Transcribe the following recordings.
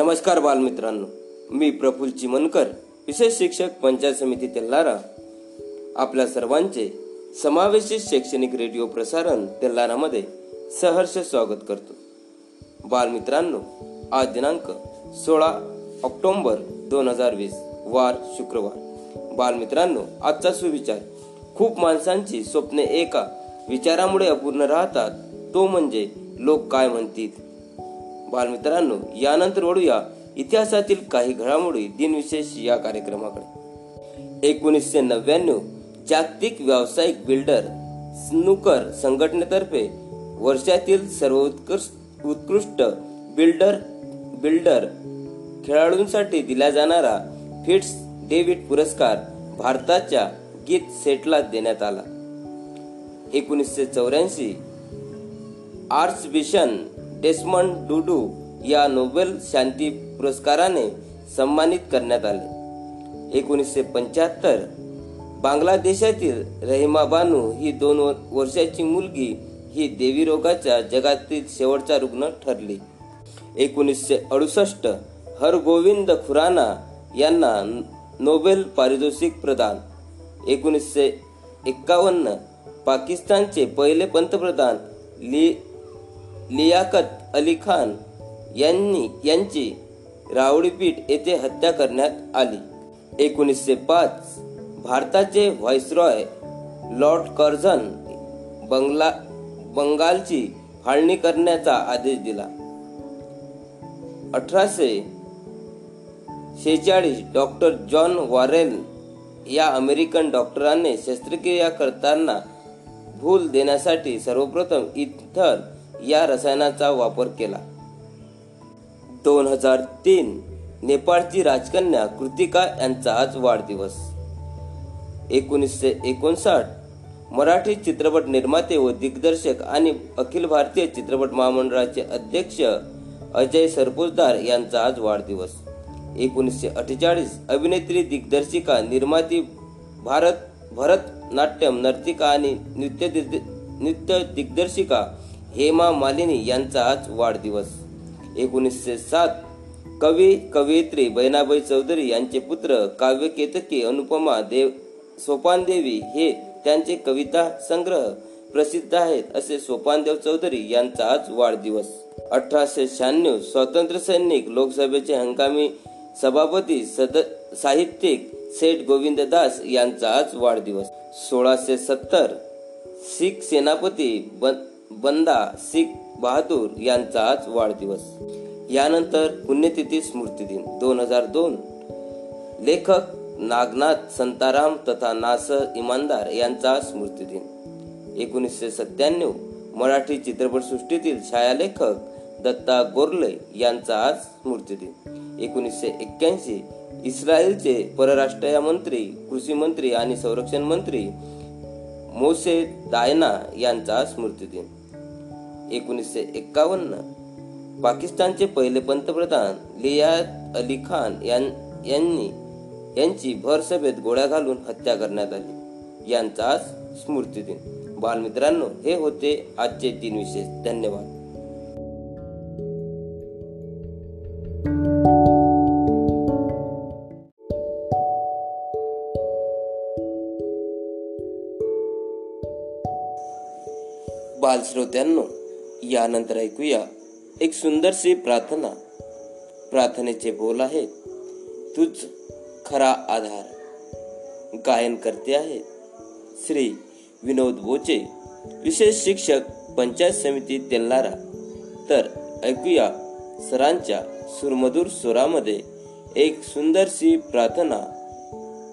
नमस्कार बालमित्रांनो मी प्रफुल्ल चिमनकर विशेष शिक्षक पंचायत समिती तेल्लारा आपल्या सर्वांचे समावेशित शैक्षणिक रेडिओ प्रसारण तेल्लारामध्ये सहर्ष स्वागत करतो. बालमित्रांनो आज दिनांक सोळा ऑक्टोंबर दोन हजार वीस वार शुक्रवार. बालमित्रांनो आजचा सुविचार खूप माणसांची स्वप्ने एका विचारामुळे अपूर्ण राहतात तो म्हणजे लोक काय म्हणतील? बालमित्रांनो यानंतर ओढूया इतिहासातील काही घडामोडी दिनविशेष या कार्यक्रमाकडे. एकोणीसशे नव्याण्णव जागतिक व्यावसायिक बिल्डर स्नूकर संघटनेतर्फे वर्षातील सर्व उत्कृष्ट उत्कृष्ट बिल्डर बिल्डर खेळाडूंसाठी दिला जाणारा फिट्स डेव्हिड पुरस्कार भारताच्या गीत सेटला देण्यात आला. एकोणीसशे चौऱ्याऐंशी आर्च बिशन डेस्मंड डुडू या नोबेल शांती पुरस्काराने सन्मानित करण्यात आले. एकोणीसशे पंच्याहत्तर बांगलादेशातील रहिमा बानू ही दोन वर्षाची मुलगी ही देवी रोगाच्या जगातील शेवटचा रुग्ण ठरली. एकोणीसशे अडुसष्ट हरगोविंद खुराना यांना नोबेल पारितोषिक प्रदान. एकोणीसशे एक्कावन्न पाकिस्तानचे पहिले पंतप्रधान ली लियाकत अली खान यांनी यांची रावडीपीठ येथे हत्या करण्यात आली. एकोणीसशे पाच भारताचे व्हाईसरॉय लॉर्ड कर्झन बंगला बंगालची फाळणी करण्याचा आदेश दिला. अठराशे शेहेचाळीस डॉक्टर जॉन वॉरेल या अमेरिकन डॉक्टरांनी शस्त्रक्रिया करताना भूल देण्यासाठी सर्वप्रथम इथर या रसायनाचा वापर केला. दोन हजार तीन नेपाळची राजकन्या कृतिका यांचा आज वाढदिवस. एकोणीसशे एकोणसाठ मराठी चित्रपट निर्माते व दिग्दर्शक आणि अखिल भारतीय चित्रपट महामंडळाचे अध्यक्ष अजय सरपोजदार यांचा आज वाढदिवस. एकोणीसशे अठ्ठेचाळीस अभिनेत्री दिग्दर्शिका निर्माती भारत भरतनाट्यम नर्तिका आणि नृत्य नृत्य दिग्दर्शिका हेमा मालिनी यांचा आज वाढदिवस. एकोणीसशे सात कवी कवयित्री बहिणाबाई चौधरी यांचे पुत्र काव्य केतकी अनुपमा देव सोपानदेवी हे त्यांचे कविता संग्रह प्रसिद्ध आहेत असे सोपानदेव चौधरी यांचा आज वाढदिवस. अठराशे शहाण्णव स्वातंत्र्य सैनिक लोकसभेचे हंगामी सभापती सद साहित्यिक सेठ गोविंद दास यांचा आज वाढदिवस. सोळाशे सत्तर शीख सेनापती बन बंदा सिख बहादूर यांचा आज वाढदिवस. यानंतर पुण्यतिथी स्मृती दिन दोन हजार दोन. लेखक नागनाथ संताराम तथा नास इमानदार यांचा स्मृती दिन. एकोणीसशे सत्त्याण्णव मराठी चित्रपटसृष्टीतील छायालेखक दत्ता गोरले यांचा आज स्मृती दिन. एकोणीसशे एक्क्याऐंशी इस्रायलचे परराष्ट्र मंत्री कृषी मंत्री आणि संरक्षण मंत्री मोसे दायना यांचा स्मृती दिन. एकोणीसशे एक्कावन्न पाकिस्तानचे पहिले पंतप्रधान लियात अली खान यांनी यांची भर सभेत गोळ्या घालून हत्या करण्यात आली. यांचा स्मृती दिन. बालमित्रांनो हे होते आजचे तीन विशेष. धन्यवाद. बालश्रोत्यांनो यानंतर ऐकूया एक सुंदरशी प्रार्थना. प्रार्थनेचे बोल आहेत तुझ खरा आधार गायन करते आहेत श्री विनोद बोचे विशेष शिक्षक पंचायत समिती तेल्लारा तर ऐकूया सरांच्या सुरमधूर स्वरामध्ये एक सुंदरशी प्रार्थना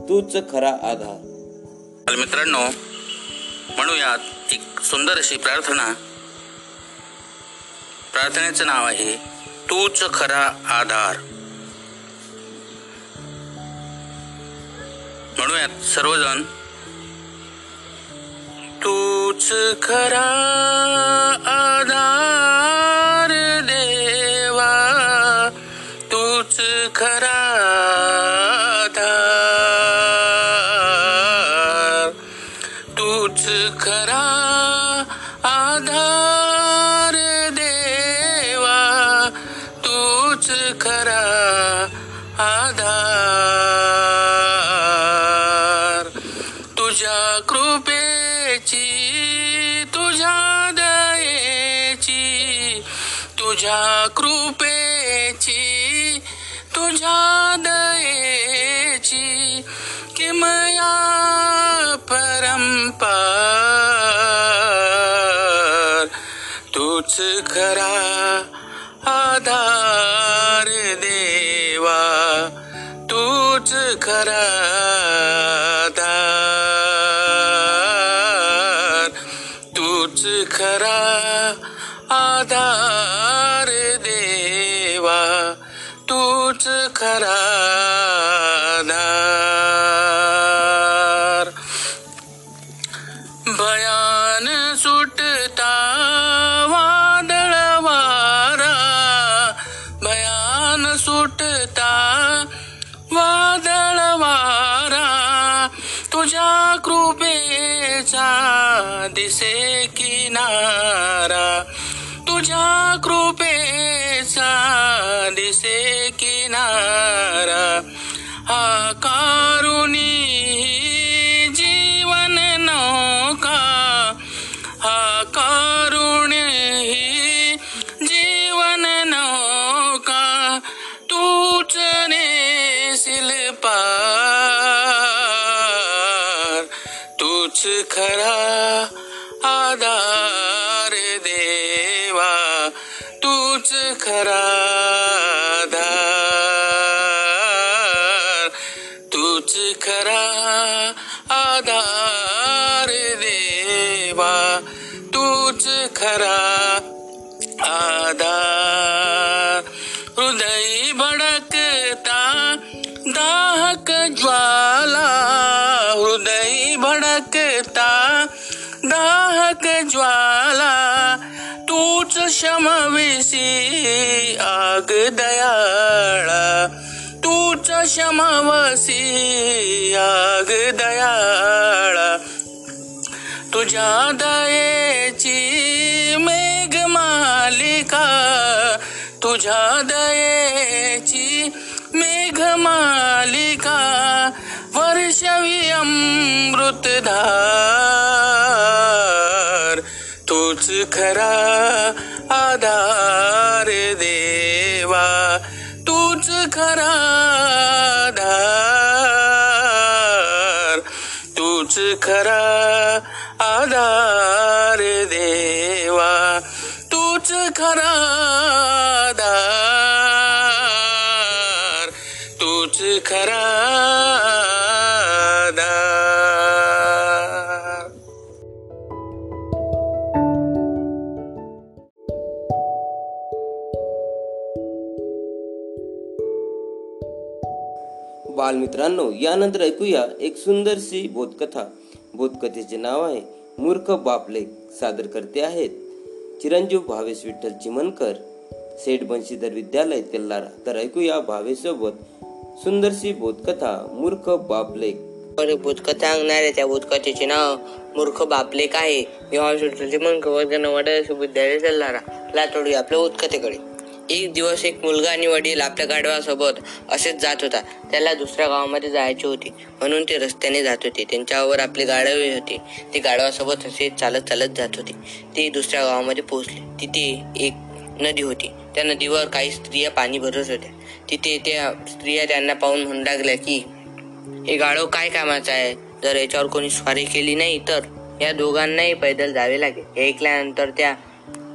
तूच खरा आधार. मित्रांनो म्हणूयात एक सुंदर अशी प्रार्थना. प्रार्थनेचं नाव आहे तूच खरा आधार. म्हणूयात सर्वजण तूच खरा आधार. पार। तूच खरा आधार देवा। तूच खरा आधार। तूच खरा आधार देवा। तूच खरा दिसे किनारा तुझ्या कृपेचा दिसे किनारा. हा कारुणी जीवन नौका हा कारुणी जीवन नौका तूच नेसिल पार तूच खरा खरा तूच खरा आधार शमविसी आग दयाळा तूच शमवसी आग दयाळा. तुझ्या दयेची मेघ मालिका तुझ्या दयेची मेघमालिका वर्षवी अमृतधार तूच खरा आधार देवा तूच खरा आधार तूच खरा आधार देवा तूच खरा यानंतर ऐकूया एक सुंदरशी बोधकथा. बोधकथेचे नाव आहे मूर्ख बापलेख सादर करते आहेत. चिरंजीव भावेश विठ्ठल चिमनकर सेठ बंशीधर विद्यालय तेल्लारा तर ऐकूया भावेसोबत सुंदरशी बोधकथा मूर्ख बापलेख वर भूतकथा सांगणारे त्या भूतकथेचे नाव मूर्ख बापलेक आहे? मी हॉस्पिटलचे मन वर्ग नवड विद्यालय चालणारा लातोडी आपल्या उत्कथेकडे एक दिवस एक मुलगा आणि वडील आपल्या गाढवासोबत असेच जात होता. त्याला दुसऱ्या गावामध्ये जायचे होते. म्हणून ते रस्त्याने जात होते. त्यांच्यावर आपले गाढवे होते. ते गाढवासोबत असे चालत चालत जात होते. ते दुसऱ्या गावामध्ये पोहोचले. तिथे एक नदी होती. त्या नदीवर काही स्त्रिया पाणी भरत होत्या. तिथे त्या स्त्रिया त्यांना पाहून म्हणू लागल्या की हे गाढव काय कामाचं आहे? जर याच्यावर कोणी स्वारी केली नाही तर? या दोघांनाही पैदल जावे लागेल हे ऐकल्यानंतर त्या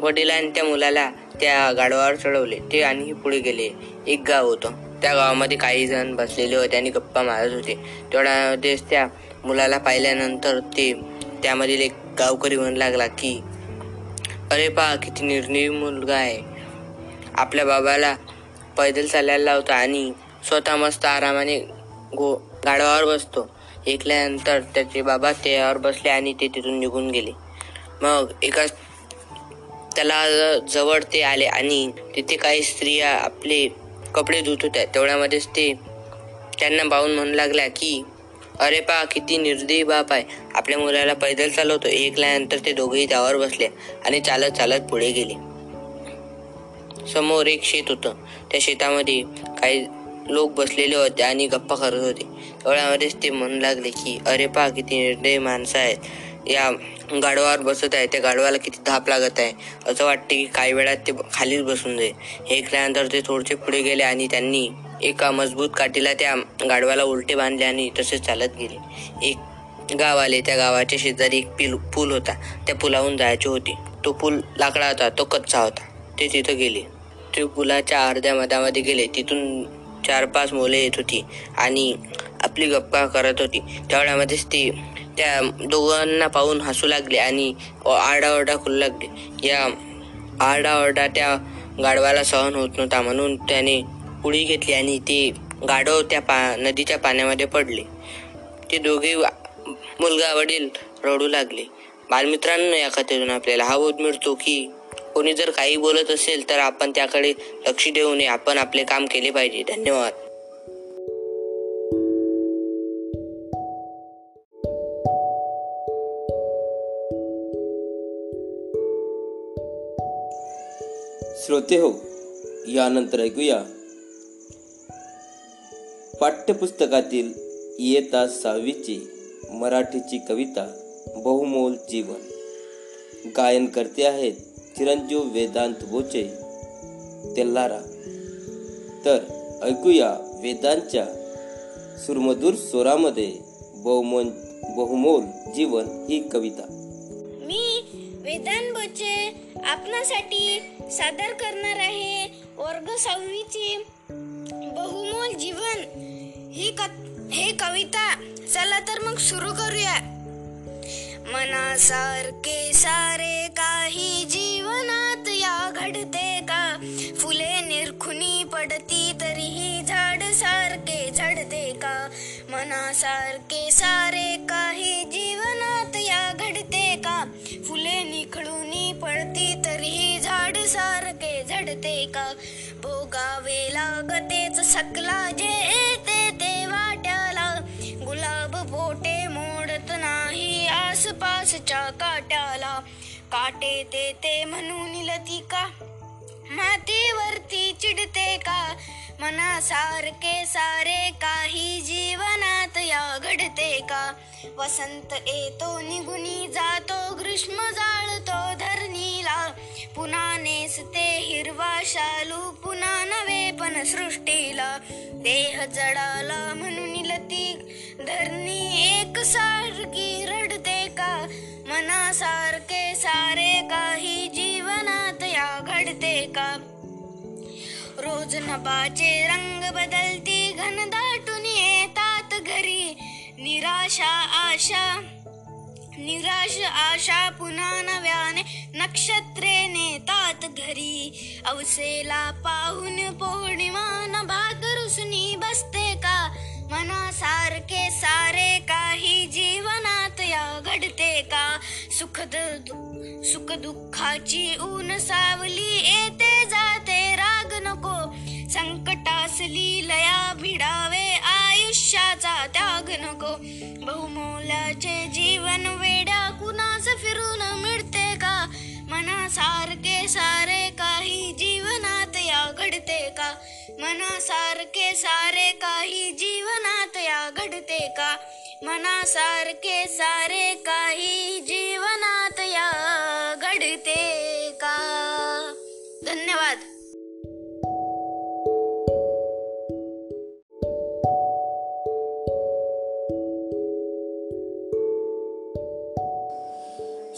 वडिलांनी त्या मुलाला त्या गाढवावर चढवले. ते आणखी पुढे गेले. एक गाव होतं. त्या गावामध्ये काही जण बसलेले होते आणि गप्पा मारत होते. तेवढ्यामध्येच त्या मुलाला पाहिल्यानंतर ते त्यामधील एक गावकरी म्हणू लागला की अरे पा किती निर्णयी मुलगा आहे. आपल्या बाबाला पैदल चालायला लावतो आणि स्वतः मस्त आरामाने गो गाढवावर बसतो. ऐकल्यानंतर त्याचे बाबा त्यावर बसले आणि ते तिथून निघून गेले. मग एकाच त्याला जवळ ते आले आणि तिथे काही स्त्रिया आपले कपडे धुत होत्या तेवढ्यामध्येच ते त्यांना पाहून म्हणू लागल्या की अरे पा किती निर्दयी बाप आहे. आपल्या मुलाला पैदल चालवतो एकल्यानंतर ते दोघेही त्यावर बसले आणि चालत चालत पुढे गेले. समोर एक शेत होतं. त्या शेतामध्ये काही लोक बसलेले होते आणि गप्पा करत होते. तेवढ्यामध्येच ते म्हणू लागले की अरे पा किती निर्दयी माणसं आहेत. या गाढवावर बसत आहे. त्या गाढवाला किती धाप लागत आहे. असं वाटते की काही वेळात ते खालीच बसून जाईल. हे ऐकल्यानंतर ते थोडेसे पुढे गेले आणि त्यांनी एका मजबूत काठीला त्या गाढवाला उलटे बांधले आणि तसेच चालत गेले. एक गाव आले. त्या गावाच्या शेजारी एक पिल पूल होता. त्या पुलाहून जायचे होते. तो पूल लाकडा होता. तो कच्चा होता. ते तिथं गेले. ते पुलाच्या अर्ध्या मधामध्ये गेले. तिथून चार पाच मुले येत होती आणि आपली गप्पा करत होती. त्यावेळामध्येच ती त्या दोघांना पाहून हसू लागले आणि आरडाओरडा करू लागले. या आरडाओरडा त्या गाढवाला सहन होत नव्हता म्हणून त्याने उडी घेतली आणि ते गाढव त्या पा नदीच्या पाण्यामध्ये पडले. ते दोघे मुलगा वडील रडू लागले. बालमित्रांनो या कथेतून आपल्याला हा बोध मिळतो की कोणी जर काही बोलत असेल तर आपण त्याकडे लक्ष देऊ नये आपण आपले काम केले पाहिजे. धन्यवाद. श्रोते हो यानंतर ऐकूया. पाठ्यपुस्तकातील इयत्ता सहावीची मराठीची कविता बहुमोल जीवन. गायन करते आहेत चिरंजीव वेदांत बोचे तेल्लारा तर ऐकूया वेदांच्या सुरमधूर स्वरामध्ये बहुमोल बहुमोल जीवन ही कविता. मी वेदांत बोचे आपणासाठी सादर करणार आहे वर्ग सहावीची बहुमोल जीवन. ही क हे कविता चला तर मग सुरू करूया. मनासारखे सारे काही जीवनात या घडते का? फुले निरखुनी पडती तरीही झाड सारखे झडते का? मनासारखे सारे काही जीवनात सारखे झडते का? भोगावे लागतेच सकला जे येते ते वाट्याला. गुलाब बोटे मोडत नाही आसपासच्या काट्याला. काटे देते म्हणून लती का? मातीवरती चिडते का? मनासारखे सारे काही जीवनात या घडते का? वसंत येतो निघुनी जातो ग्रीष्म जाळतो धरणी पुन्हा नेसते हिरवा शालू पुन्हा नवे पण सृष्टीला. देह जडाला म्हणून लती धरणी एक सारखी रडते का? मनासारखे सारे काही जीवनात या घडते का? रोज नभाचे रंग बदलती घनदाटून येतात घरी. निराशा आशा निराश आशा पुन्हा नव्याने नक्षत्रे नेतात घरी अवसेला पाहून पौर्णिमा भाग रुसनी बसते. मनासारखे सारे काही जीवनात या घडते का? सुख सुख दुःखाची ऊन सावली येते जाते राग नको. संकटासली लया भिडावे आयुष्याचा त्याग नको. बहुमोलाचे जीवन वेड्या कुणास फिरून मिळते का? मनासारखे सारे काही जी घडते का? मनासारखे सारे काही जीवनात या घडते का? मनासारखे सारे काही जीवनात या घडते का? धन्यवाद.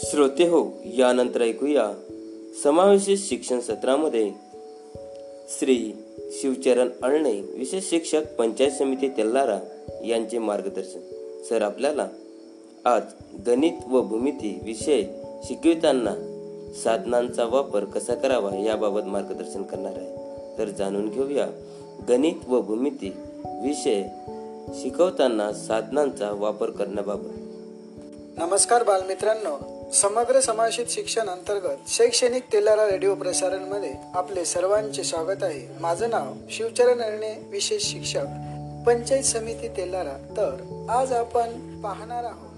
श्रोते हो यानंतर ऐकूया समावेशित शिक्षण सत्रामध्ये श्री शिवचरण अळणे विशेष शिक्षक पंचायत समिती तेल्लारा यांचे मार्गदर्शन. सर आपल्याला आज गणित व भूमिती विषय शिकविताना साधनांचा वापर कसा करावा याबाबत मार्गदर्शन करणार आहे. तर जाणून घेऊया गणित व भूमिती विषय शिकवताना साधनांचा वापर करण्याबाबत. नमस्कार बालमित्रांनो. समग्र समावेशित शिक्षण अंतर्गत शैक्षणिक तेलारा रेडिओ प्रसारणमध्ये आपले सर्वांचे स्वागत आहे. माझं नाव शिवचरण अरणे विशेष शिक्षक पंचायत समिती तेलारा. तर आज आपण पाहणार आहोत.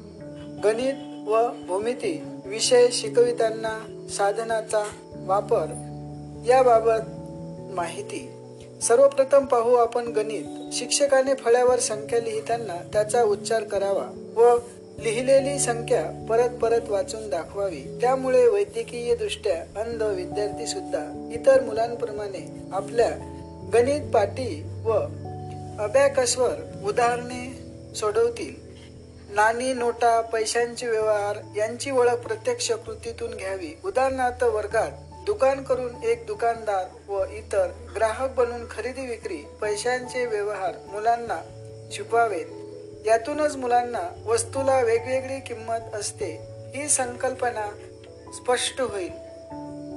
गणित व भूमिती विषय शिकविताना साधनाचा वापर याबाबत माहिती. सर्वप्रथम पाहू आपण गणित. शिक्षकाने फळ्यावर संख्या लिहिताना त्याचा उच्चार करावा व लिहिलेली संख्या परत परत वाचून दाखवावी. त्यामुळे वैद्यकीय दृष्ट्या अंध विद्यार्थी सुद्धा इतर मुलांप्रमाणे आपल्या गणित पाटी व अबॅकसवर उदाहरणे सोडवतील. नाणी नोटा पैशांचे व्यवहार यांची ओळख प्रत्यक्ष कृतीतून घ्यावी. उदाहरणार्थ वर्गात दुकान करून एक दुकानदार व इतर ग्राहक बनून खरेदी विक्री पैशांचे व्यवहार मुलांना शिकवावेत. यातूनच मुलांना वस्तूला वेगवेगळी किंमत असते ही संकल्पना स्पष्ट होईल.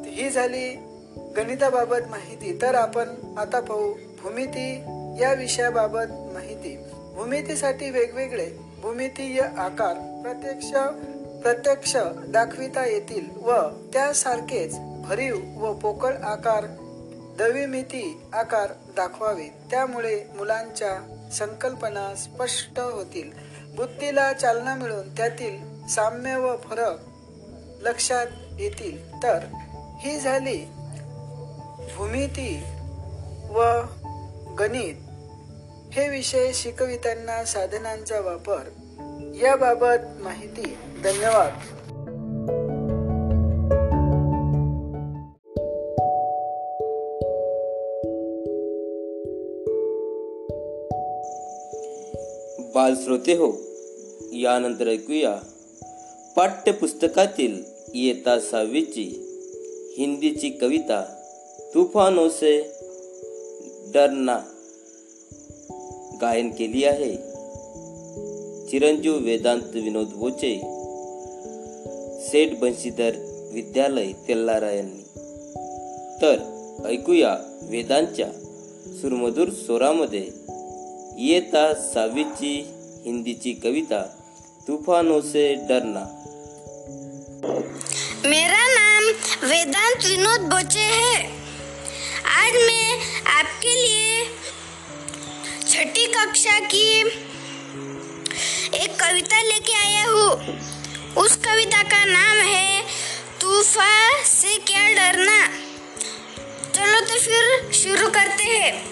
ही झाली गणिताबाबत माहिती. तर आपण आता पाहू भूमिती या विषयाबाबत माहिती. भूमितीसाठी वेगवेगळे भूमितीय आकार प्रत्यक्ष प्रत्यक्ष दाखविता येतील व त्यासारखेच भरीव व पोकळ आकार द्विमिती आकार दाखवावे. त्यामुळे मुलांच्या संकल्पना स्पष्ट होतील. बुद्धीला चालना मिळून त्यातील साम्य व फरक लक्षात येतील. तर ही झाली भूमिती व गणित. हे विषय शिकवितांना साधनांचा वापर. याबाबत माहिती. धन्यवाद. बालश्रोते हो यानंतर ऐकूया. पाठ्यपुस्तकातील इयत्ता सहावीची हिंदीची कविता तुफानों से डरना. गायन केली आहे. चिरंजीव वेदांत विनोद बोचे सेठ बंशीधर विद्यालय तेल्लारा यांनी. तर ऐकूया वेदांच्या सुरमधूर स्वरामध्ये येता सहावीची हिंदीची कविता, तूफानों से डरना। मेरा नाम वेदांत विनोद बोचे है। आज मैं आपके लिए छठी कक्षा की एक कविता लेके आया हूँ। उस कविता का नाम है, तूफ़ान से क्या डरना। चलो तो फिर शुरू करते हैं।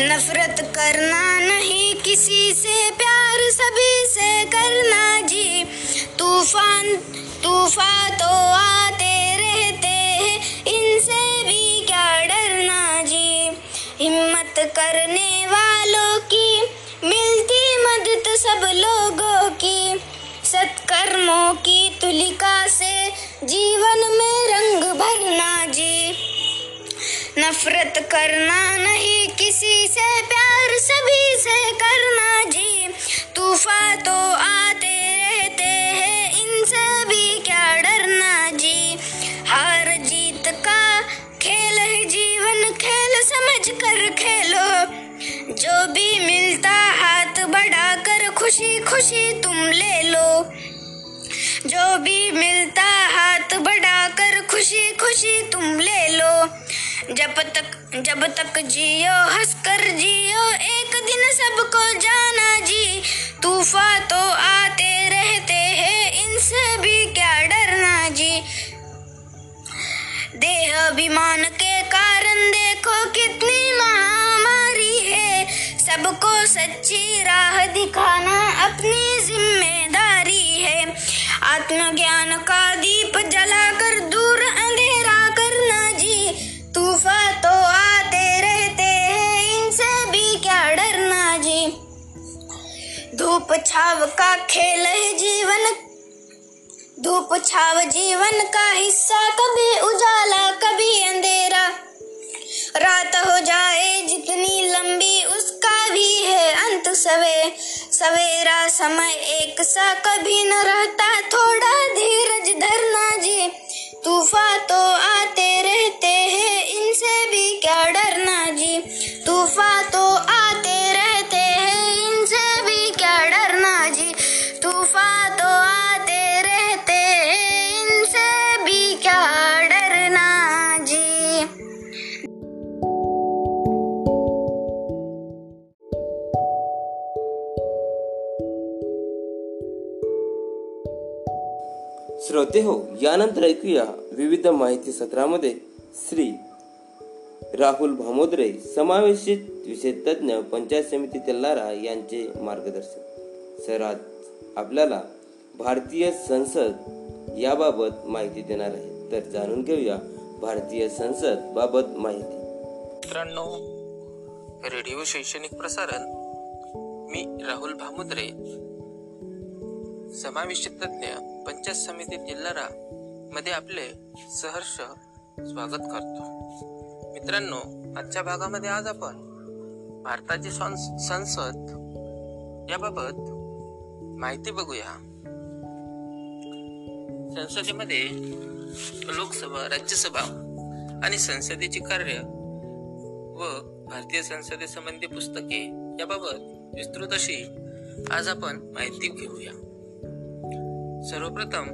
नफरत करना नहीं, किसी से प्यार, सभी से करना जी। तूफ़ान तूफ़ान तो आते रहते हैं, इनसे भी क्या डरना जी। हिम्मत करने वालों की, मिलती मदद सब लोगों की। सत्कर्मों की तुलिका से जीवन में रंग भरना जी। नफरत करना नहीं, किसी से प्यार, सभी से करना जी। तूफा तो आते रहते हैं, इनसे भी क्या डरना जी। हार जीत का खेल है जीवन, खेल समझ कर खेलो। जो भी मिलता हाथ बढ़ाकर, खुशी खुशी तुम ले लो। जो भी मिलता हाथ बढ़ाकर, खुशी खुशी तुम ले लो। जब तक जब तक जियो, हंसकर जियो, एक दिन सबको जाना जी। तूफ़ान तो आते रहते हैं, इनसे भी क्या डरना जी। देह अभिमान के कारण देखो कितनी महामारी है। सबको सच्ची राह दिखाना अपनी ज़िम्मेदारी है। आत्मज्ञान का दीप जलाकर दूर तूफ़ान तो आते रहते हैं, इनसे भी क्या डरना जी? धूप छाव का खेल है जीवन, धूप छाव जीवन का हिस्सा, कभी उजाला, कभी अंधेरा। रात हो जाए जितनी लंबी, उसका भी है अंत सवे। सवेरा समय एक सा, कभी न रहता थोड़ा धीरज धरना जी। तूफा तो ते हो. यानंतर ऐकूया विविध माहिती सत्रामध्ये श्री राहुल भामोद्रे समावेशित विषय तज्ज्ञ पंचायत समिती तेल्लारा यांचे मार्गदर्शन सर आज आपल्याला भारतीय संसद याबाबत माहिती देणार आहे. तर जाणून घेऊया भारतीय संसद बाबत माहिती. मित्रांनो रेडिओ शैक्षणिक प्रसारण मी राहुल भामुद्रे समाविष्ट तज्ञ पंचायत समिती तेल्लारा मध्ये आपले सहर्ष स्वागत करतो. मित्रांनो आजच्या भागामध्ये आज आपण भारताची संसद याबाबत माहिती बघूया. संसदेमध्ये लोकसभा राज्यसभा आणि संसदेची कार्य व भारतीय संसदेसंबंधी पुस्तके याबाबत विस्तृत अशी आज आपण माहिती घेऊया. सर्वप्रथम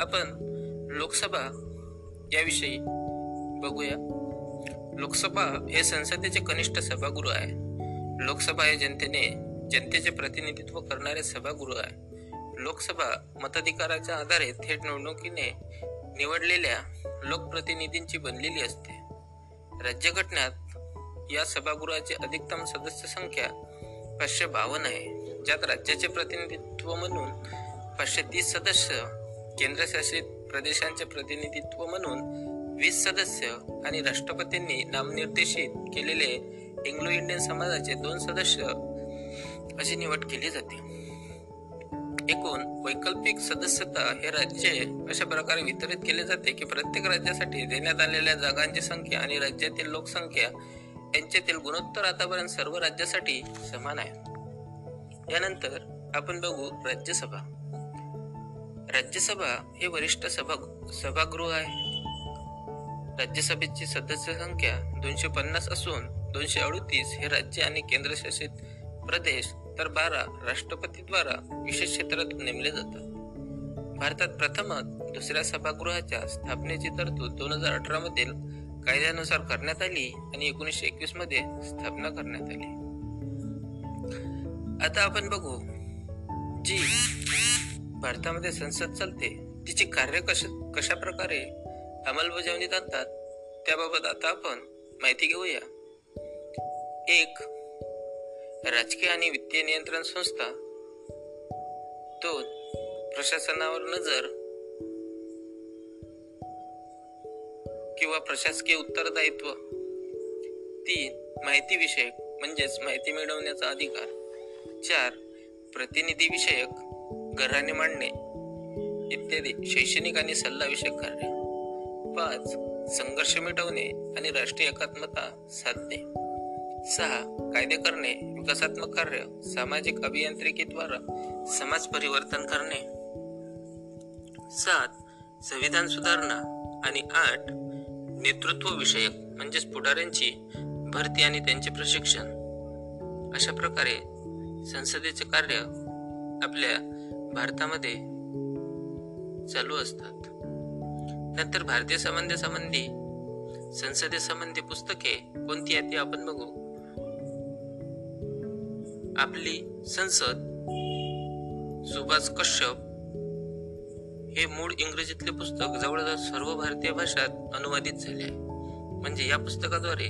आपण लोकसभा याविषयी बघूया. लोकसभा हे संसदेचे कनिष्ठ सभागृह आहे. लोकसभा हे जनतेने जनतेचे प्रतिनिधित्व करणारे सभागृह आहे. लोकसभा मताधिकाराच्या आधारे थेट निवडणुकीने निवडलेल्या लोकप्रतिनिधींची बनलेली असते. राज्यघटनेत या सभागृहाची अधिकतम सदस्य संख्या पाचशे बावन्न आहे. ज्यात राज्याचे प्रतिनिधित्व म्हणून पाचशे तीस सदस्य केंद्रशासित प्रदेशांचे प्रतिनिधित्व म्हणून वीस सदस्य आणि राष्ट्रपतींनी नामनिर्देशित केलेले इंग्लो इंडियन समाजाचे दोन सदस्य अशी निवड केली जाते. एकूण वैकल्पिक सदस्यता हे राज्य अशा प्रकारे वितरित केले जाते की प्रत्येक राज्यासाठी देण्यात आलेल्या जागांची संख्या आणि राज्यातील लोकसंख्या यांच्यातील गुणोत्तर आतापर्यंत सर्व राज्यासाठी समान आहे. यानंतर आपण बघू राज्यसभा. राज्यसभा हे वरिष्ठ सभा सभागृह आहे. राज्यसभेची सदस्य संख्या दोनशे पन्नास असून दोनशे अडतीस हे राज्य आणि केंद्रशासित प्रदेश तर बारा राष्ट्रपतीद्वारा विशेष क्षेत्रात नेमले जातात. भारतात प्रथमच दुसऱ्या सभागृहाच्या स्थापनेची तरतूद दोन हजार अठरा मधील कायद्यानुसार करण्यात आली आणि एकोणीसशे एकवीसमध्ये स्थापना करण्यात आली. आता आपण बघू जी भारतामध्ये संसद चालते तिची कार्य कश कशा प्रकारे अंमलबजावणीत आणतात त्याबाबत आता आपण माहिती घेऊया. एक राजकीय आणि वित्तीय नियंत्रण संस्था. दोन प्रशासनावर नजर किंवा प्रशासकीय उत्तरदायित्व. तीन माहिती विषयक म्हणजेच माहिती मिळवण्याचा अधिकार. चार प्रतिनिधी विषयक घराने मांडणे इत्यादी शैक्षणिक आणि सल्लाविषयक कार्य. पाच संघर्ष मिटवणे आणि राष्ट्रीय एकात्मता साधणे. सहा कायदे करणे विकासात्मक कार्य सामाजिक अभियांत्रिकीद्वारा समाज परिवर्तन करणे. सात संविधान सुधारणा आणि आठ नेतृत्व विषयक म्हणजेच पुढाऱ्यांची भरती आणि त्यांचे प्रशिक्षण. अशा प्रकारे संसदेचे कार्य आपल्या भारतामध्ये चालू असतात. नंतर भारतीय संबंधासंबंधी संसदेसंबंधी पुस्तके कोणती आहेत ती आपण बघू. आपली संसद सुभाष कश्यप हे मूळ इंग्रजीतले पुस्तक जवळजवळ सर्व भारतीय भाषात अनुवादित झाले आहे. म्हणजे या पुस्तकाद्वारे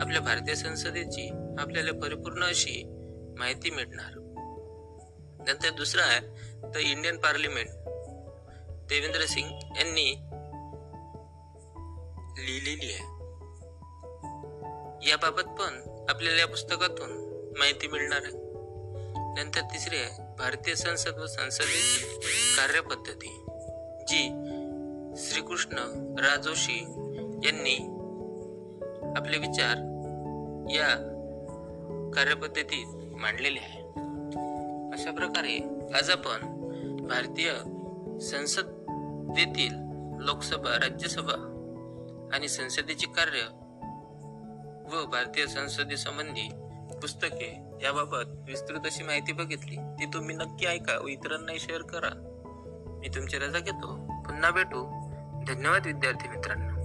आपल्या भारतीय संसदेची आपल्याला परिपूर्ण अशी माहिती मिळणार. नंतर दुसरा आहे the Indian parliament Devendra Singh यांनी लिहिलेली आहे. याबाबत पण आपल्याला या पुस्तकातून माहिती मिळणार आहे. नंतर तिसरी आहे भारतीय संसद व संसदेची कार्यपद्धती जी श्रीकृष्ण राजोशी यांनी आपले विचार या कार्यपद्धतीत मांडलेले आहे. अशा प्रकारे आज आपण भारतीय संसदेतील लोकसभा राज्यसभा आणि संसदेचे कार्य व भारतीय संसदेसंबंधी पुस्तके याबाबत विस्तृत अशी माहिती बघितली. ती तुम्ही नक्की ऐका व इतरांनाही शेअर करा. मी तुमची रजा घेतो. पुन्हा भेटू. धन्यवाद विद्यार्थी मित्रांनो.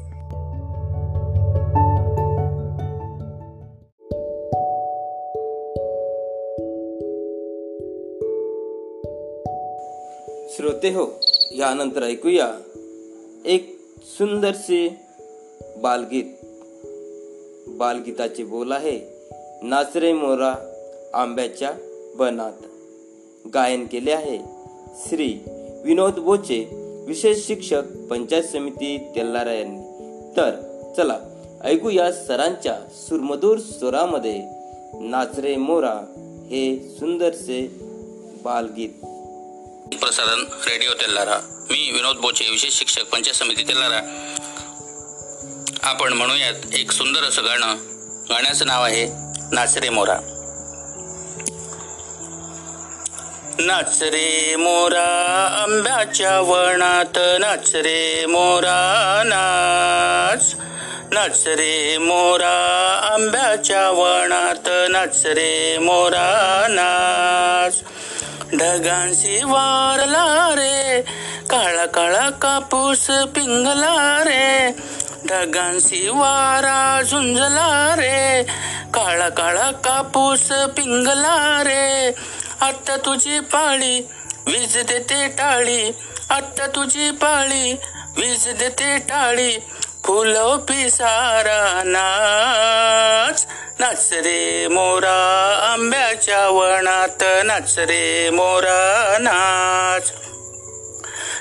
श्रोते हो यानंतर ऐकूया एक सुंदरसे बालगीत. बालगीताचे बोल आहे नाचरे मोरा आंब्याच्या बनात गायन केले आहे श्री विनोद बोचे विशेष शिक्षक पंचायत समिती तेल्लारा यांनी. तर चला ऐकूया सरांच्या सुरमधूर स्वरामध्ये नाचरे मोरा हे सुंदरसे बालगीत. प्रसारण रेडिओ तेल्लारा मी विनोद बोचे विशेष शिक्षक पंचायत समिती तेल्लारा आपण म्हणूयात एक सुंदर असं गाणं. गाण्याचं नाव आहे नाचरे मोरा. नाच रे मोरा आंब्याच्या वणात नाच रे मोरा नाच. नाच रे मोरा आंब्याच्या वणात नाच रे मोरा नाच. ढगांशी वारला रे. काळा काळा कापूस पिंगला रे. ढगांशी वारा झुंजला रे. काळा काळा कापूस पिंगला रे. आत्ता तुझी पाळी वीज देते टाळी. आत्ता तुझी पाळी वीज देते टाळी. फुलो पिसारा नाच. नाच रे मोरा आंब्याच्या वनात. नाच रे मोरा नाच.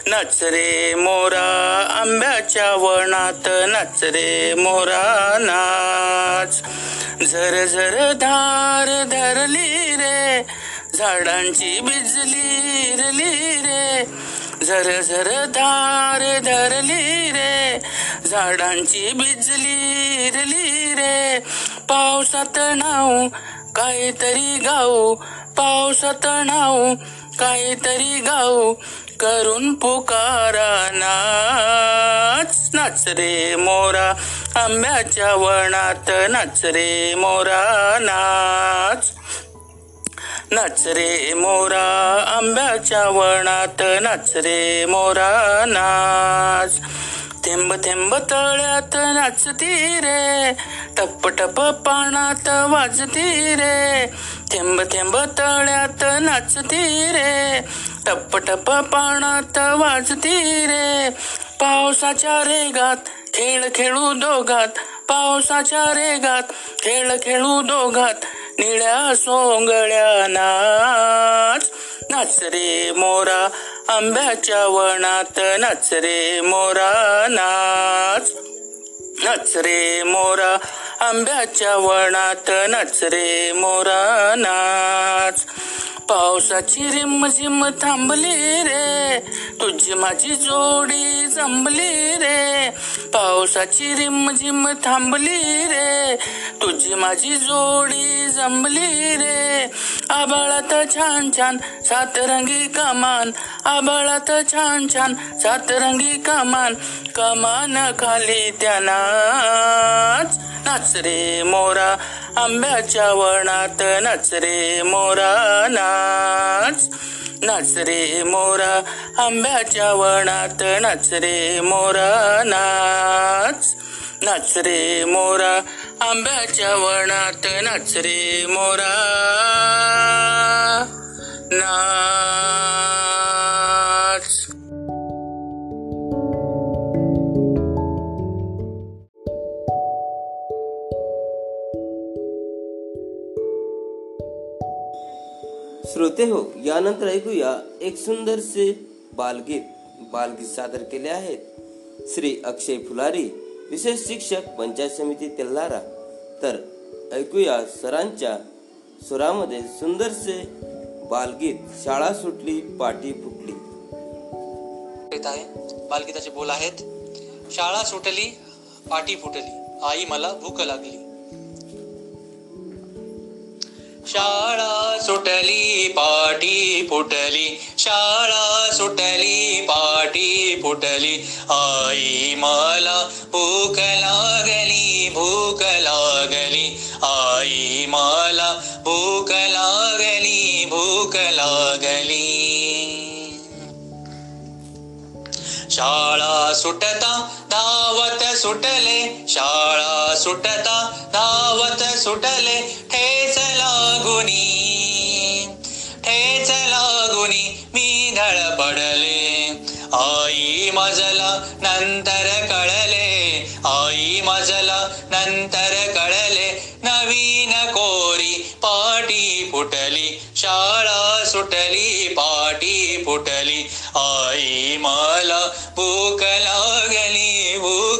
नाच रे मोरा आंब्याच्या वनात. नाच रे मोरा नाच. झर झर धार धरली रे. झाडांची बिजली रली रे. झर झर धार धरली रे. झाडांची बिजली रली रे. पावसात नाव काहीतरी गाऊ. पावसात नाव काहीतरी गाऊ. करून पुकारा नाच नाच रे मोरा. आंब्याच्या वणात नाच रे मोरा नाच. नाच रे मोरा. आंब्याच्या वणात नाच रे मोरा नाच. थेंब थेंब तळ्यात नाचती रे. टप टप पाण्यात वाजती रे. थेंब थेंब तळ्यात नाचती रे. टप टप पाण्यात वाजती रे. पावसाच्या रेगात खेळ खेळू दोघात. पावसाच्या रेगात खेळ खेळू दोघात. निळ्या सोंगळ्या नाच. नाच रे मोरा. आंब्याच्या वनात नाच रे मोरा नाच. नाच रे मोरा आंब्याच्या वनात नाच रे मोरा नाच. पावसाची रिम झिम थांबली रे. तुझी माझी जोडी जमली रे. पावसाची रिम झिम थांबली रे. तुझी माझी जोडी जमली रे. आबाळात छान छान सातरंगी कमान. आबाळात छान छान सातरंगी कमान. कमान खाली त्या नाच. नाच रे मोरा. आंब्याच्या वनात नाच रे मोरा. ना नाच नाच रे मोरा आंब्याच्या वनात नाच रे मोरा नाच. नाच रे मोरा आंब्याच्या वनात नाच रे मोरा नाच. श्रोते हो यानंतर ऐकूया एक सुंदरसे बालगीत बालगीत सादर केले आहेत. श्री अक्षय फुलारी विशेष शिक्षक पंचायत समिती तेल्हारा तर ऐकूया सरांच्या सुरामध्ये सुंदरसे बालगीत शाळा सुटली पाठी फुटली. आहे. बालगीताचे बोल आहेत. शाळा सुटली पाठी फुटली. आई मला भूक लागली. शाळा सुटली पाठी फुटली. शाळा सुटली पाठी फुटली. आई मला भूक लागली भूक लागली. आई मला भूक लागली भूक लागली. शाळा सुटता धावत सुटले. शाळा सुटता धावत सुटले. लागुनी मी धडपडले आई मजला नंतर कळले. आई मजला नंतर कळले. नवीन कोरी पाटी फुटली. शाळा सुटली पाटी फुटली. आई मला भूक लागली भूक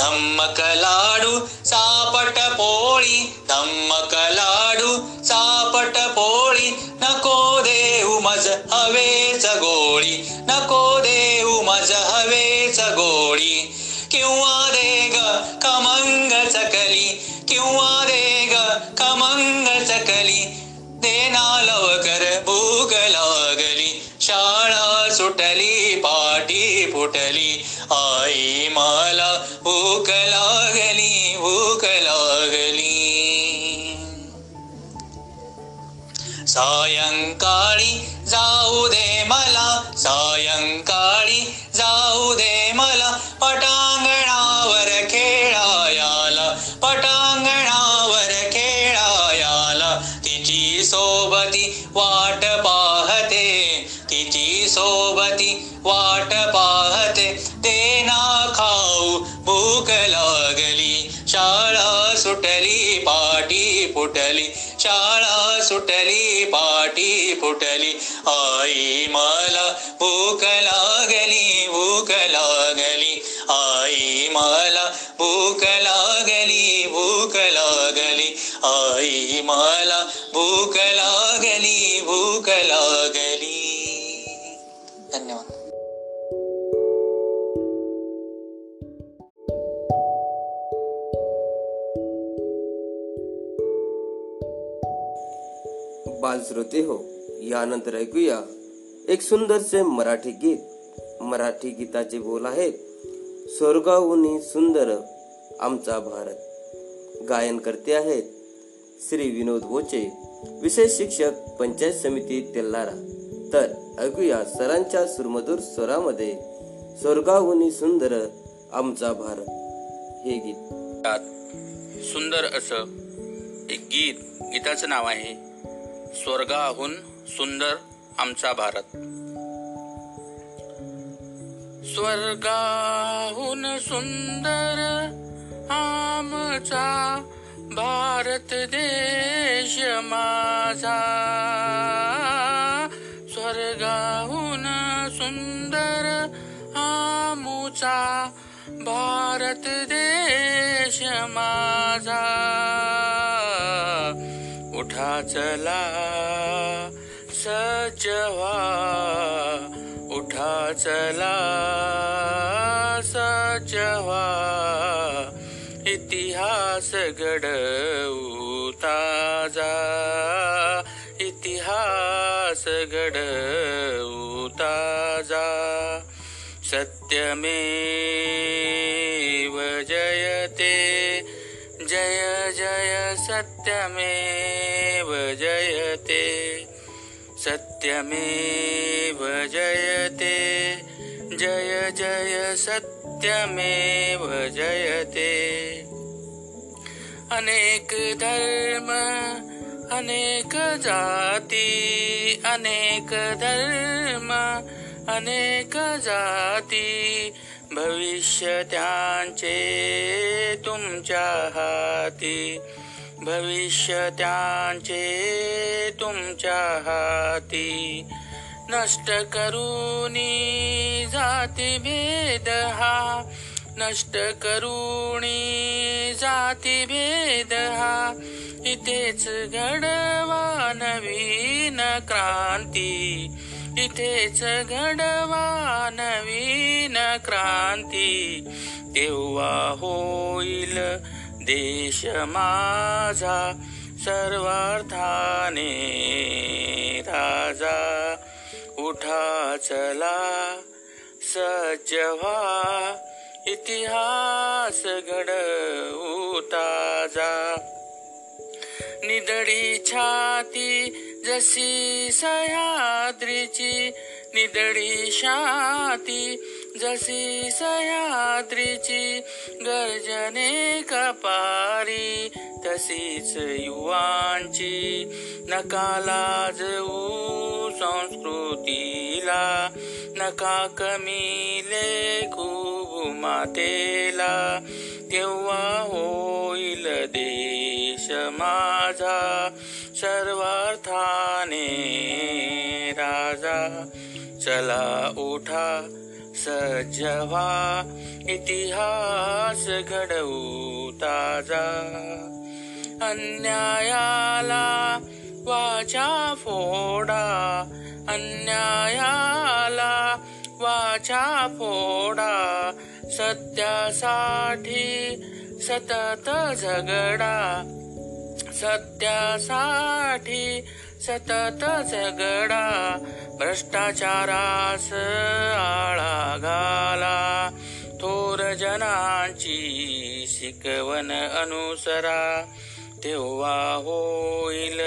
धम्मक लाडू सापट पोळी. धम्मक लाडू सापट पोळी. नको देऊ मज हवेच गोळी. नको देऊ मज हवेच गोळी. किंवा दे ग खमंग चकली किंवा दे ग खमंग चकली देना लवकर भूक लागली. शाळा सुटली पाटी फुटली. आई मला भूक लागली भूक लागली. सायंकाळी जाऊ दे मला सायंकाळी फुटली पाटी फुटली शाळा सुटली पाटी फुटली. आई मला भूक लागली भूक लागली. आई मला भूक लागली भूक लागली. आई मला भूक लागली भूक लागली. धन्यवाद. बालश्रोते हो यानंतर ऐकूया एक सुंदरसे मराठी गीत. मराठी गीताचे बोल आहेत स्वर्गाहून सुंदर आमचा भारत. गायन करते आहेत श्री विनोद बोचे विशेष शिक्षक पंचायत समिती तेल्लारा तर ऐकूया सरांच्या सुरमधुर स्वरामध्ये स्वर्गाहून सुंदर आमचा भारत. हे गीत. त्यात सुंदर असं एक गीत गीताचं नाव आहे स्वर्गाहून सुंदर आमचा भारत. स्वर्गाहून सुंदर आमचा भारत देश माझा. स्वर्गाहून सुंदर आमुचा भारत देश माझा. उठा चला सज्ज उठा चला सज्ज इतिहास घडवू ताजा इतिहास घडवू ताजा सत्यमेव जयते जय जय सत्यमेव जयते सत्यमेव जयते। जय जय सत्यमेव जयते। अनेक धर्म अनेक जाती अनेक धर्म अनेक जाती। भविष्य त्यांचे तुमच्या हाती। भविष्य त्यांचे तुमच्या हाती. नष्ट करूनी जाती भेद हा. नष्ट करूणी जाती भेद हा. इथेच घडवा नवीन क्रांती. इथेच घडवा नवीन क्रांती. तेव्हा होईल देश माझा सर्वार्थाने राजा. उठा चला सज्ज व्हा इतिहास घडवू ताजा. निदडी छाती जशी सह्याद्रीची निदडी छाती जशी सह्याद्रीची गर्जने कपारी तशीच युवांची नका लाजवू संस्कृतीला नका कमी लेखू मातेला. तेव्हा होईल देश माझा सर्वार्थाने राजा. चला उठा सजवा इतिहास घडवू ताजा. अन्यायाला वाचा फोडा. अन्यायाला वाचा फोडा. सत्यासाठी सतत झगडा. सत्यासाठी सतत झगडा भ्रष्टाचारास आळा घाला. थोर जनांची शिकवण अनुसरा. तेव्हा होईल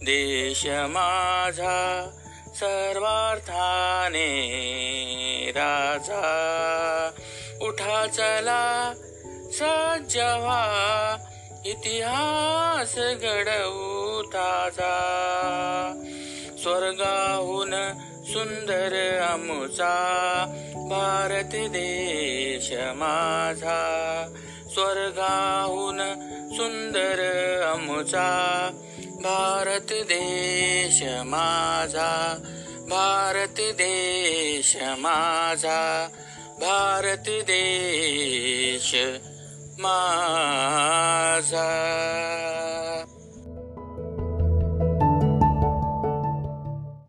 देश माझा. सर्वार्थाने राजा. उठा चला सज्ज व्हा. इतिहास घडवू ताजा. स्वर्गाहून सुंदर आमचा भारत देश माझा. स्वर्गाहून सुंदर आमचा भारत देश माझा. भारत देश माझा. भारत देश माझा